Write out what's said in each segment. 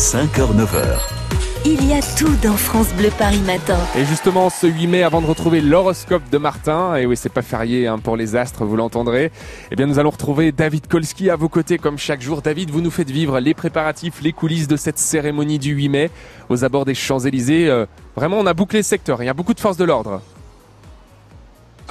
5h-9h. Il y a tout dans France Bleu Paris Matin. Et justement, ce 8 mai, avant de retrouver l'horoscope de Martin, et oui, c'est pas férié hein, pour les astres, vous l'entendrez, eh bien, nous allons retrouver David Kolski à vos côtés comme chaque jour. David, vous nous faites vivre les préparatifs, les coulisses de cette cérémonie du 8 mai aux abords des Champs-Élysées. Euh, vraiment, on a bouclé le secteur. Il y a beaucoup de forces de l'ordre.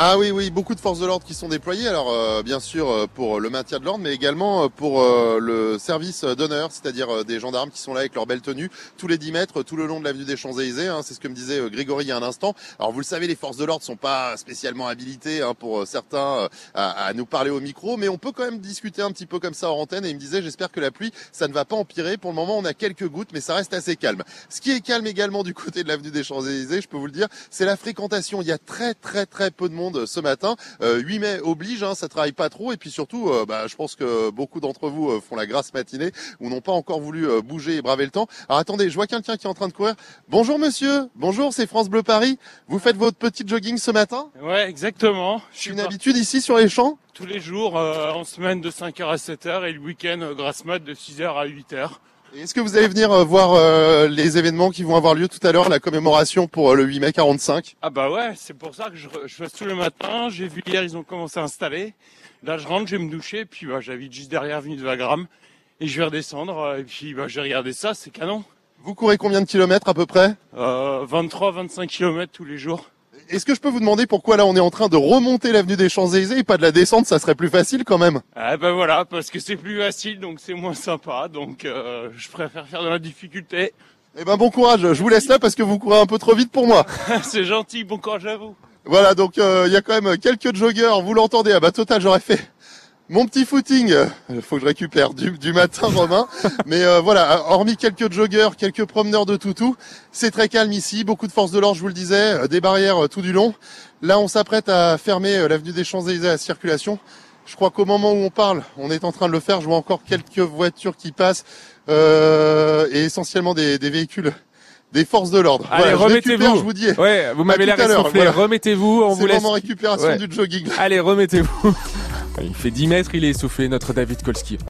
Ah oui, oui, beaucoup de forces de l'ordre qui sont déployées. Alors euh, bien sûr euh, pour le maintien de l'ordre, mais également euh, pour le service d'honneur, c'est-à-dire des gendarmes qui sont là avec leur belle tenue tous les 10 mètres, tout le long de l'avenue des Champs-Élysées. Hein, c'est ce que me disait Grégory il y a un instant. Alors vous le savez, les forces de l'ordre sont pas spécialement habilitées hein, pour certains à, à, nous parler au micro, mais on peut quand même discuter un petit peu comme ça en antenne. Et il me disait, j'espère que la pluie, ça ne va pas empirer. Pour le moment, on a quelques gouttes, mais ça reste assez calme. Ce qui est calme également du côté de l'avenue des Champs-Élysées, je peux vous le dire, c'est la fréquentation. Il y a très très très peu de monde ce matin. 8 euh, mai oblige, hein, ça travaille pas trop et puis surtout, euh, bah, je pense que beaucoup d'entre vous euh, font la grasse matinée ou n'ont pas encore voulu bouger et braver le temps. Alors attendez, je vois quelqu'un qui est en train de courir. Bonjour monsieur, bonjour, c'est France Bleu Paris. Vous faites votre petit jogging ce matin? Ouais, exactement. Je une habitude ici sur les champs Tous les jours, en semaine de 5h à 7h et le week-end, grasse mat de 6h à 8h. Est-ce que vous allez venir euh, voir euh, les événements qui vont avoir lieu tout à l'heure, la commémoration pour euh, le 8 mai 45 Ah bah ouais, c'est pour ça que je, je fais tout le matin. J'ai vu hier, ils ont commencé à installer. Là, je rentre, je vais me doucher, puis bah, j'habite juste derrière avenue de Wagram. Et je vais redescendre, et puis bah, je vais regarder ça, c'est canon. Vous courez combien de kilomètres à peu près? Euh, 23-25 kilomètres tous les jours. Est-ce que je peux vous demander pourquoi là on est en train de remonter l'avenue des Champs-Élysées? Et pas de la descente Ça serait plus facile quand même. Ah ben voilà, parce que c'est plus facile, donc c'est moins sympa. Donc euh, je préfère faire de la difficulté. Eh ben bon courage. Je vous laisse là parce que vous courez un peu trop vite pour moi. c'est gentil. Bon courage à vous. Voilà, donc euh, il y a quand même quelques joggeurs. Vous l'entendez? Ah bah total, j'aurais fait mon petit footing, il euh, faut que je récupère du, du matin Romain, mais euh, voilà, hormis quelques joggeurs, quelques promeneurs de toutou, c'est très calme ici, beaucoup de forces de l'ordre, je vous le disais, euh, des barrières tout du long. Là, on s'apprête à fermer l'avenue des Champs-Élysées à la circulation. Je crois qu'au moment où on parle, on est en train de le faire. Je vois encore quelques voitures qui passent euh, et essentiellement des, des véhicules des forces de l'ordre. Allez, remettez-vous. Je vous dis. Ouais, vous m'avez l'air essoufflé. Remettez-vous. On vous laisse. C'est récupération du jogging. Allez, remettez-vous. Il fait 10 mètres, il est essoufflé, notre David Kolski.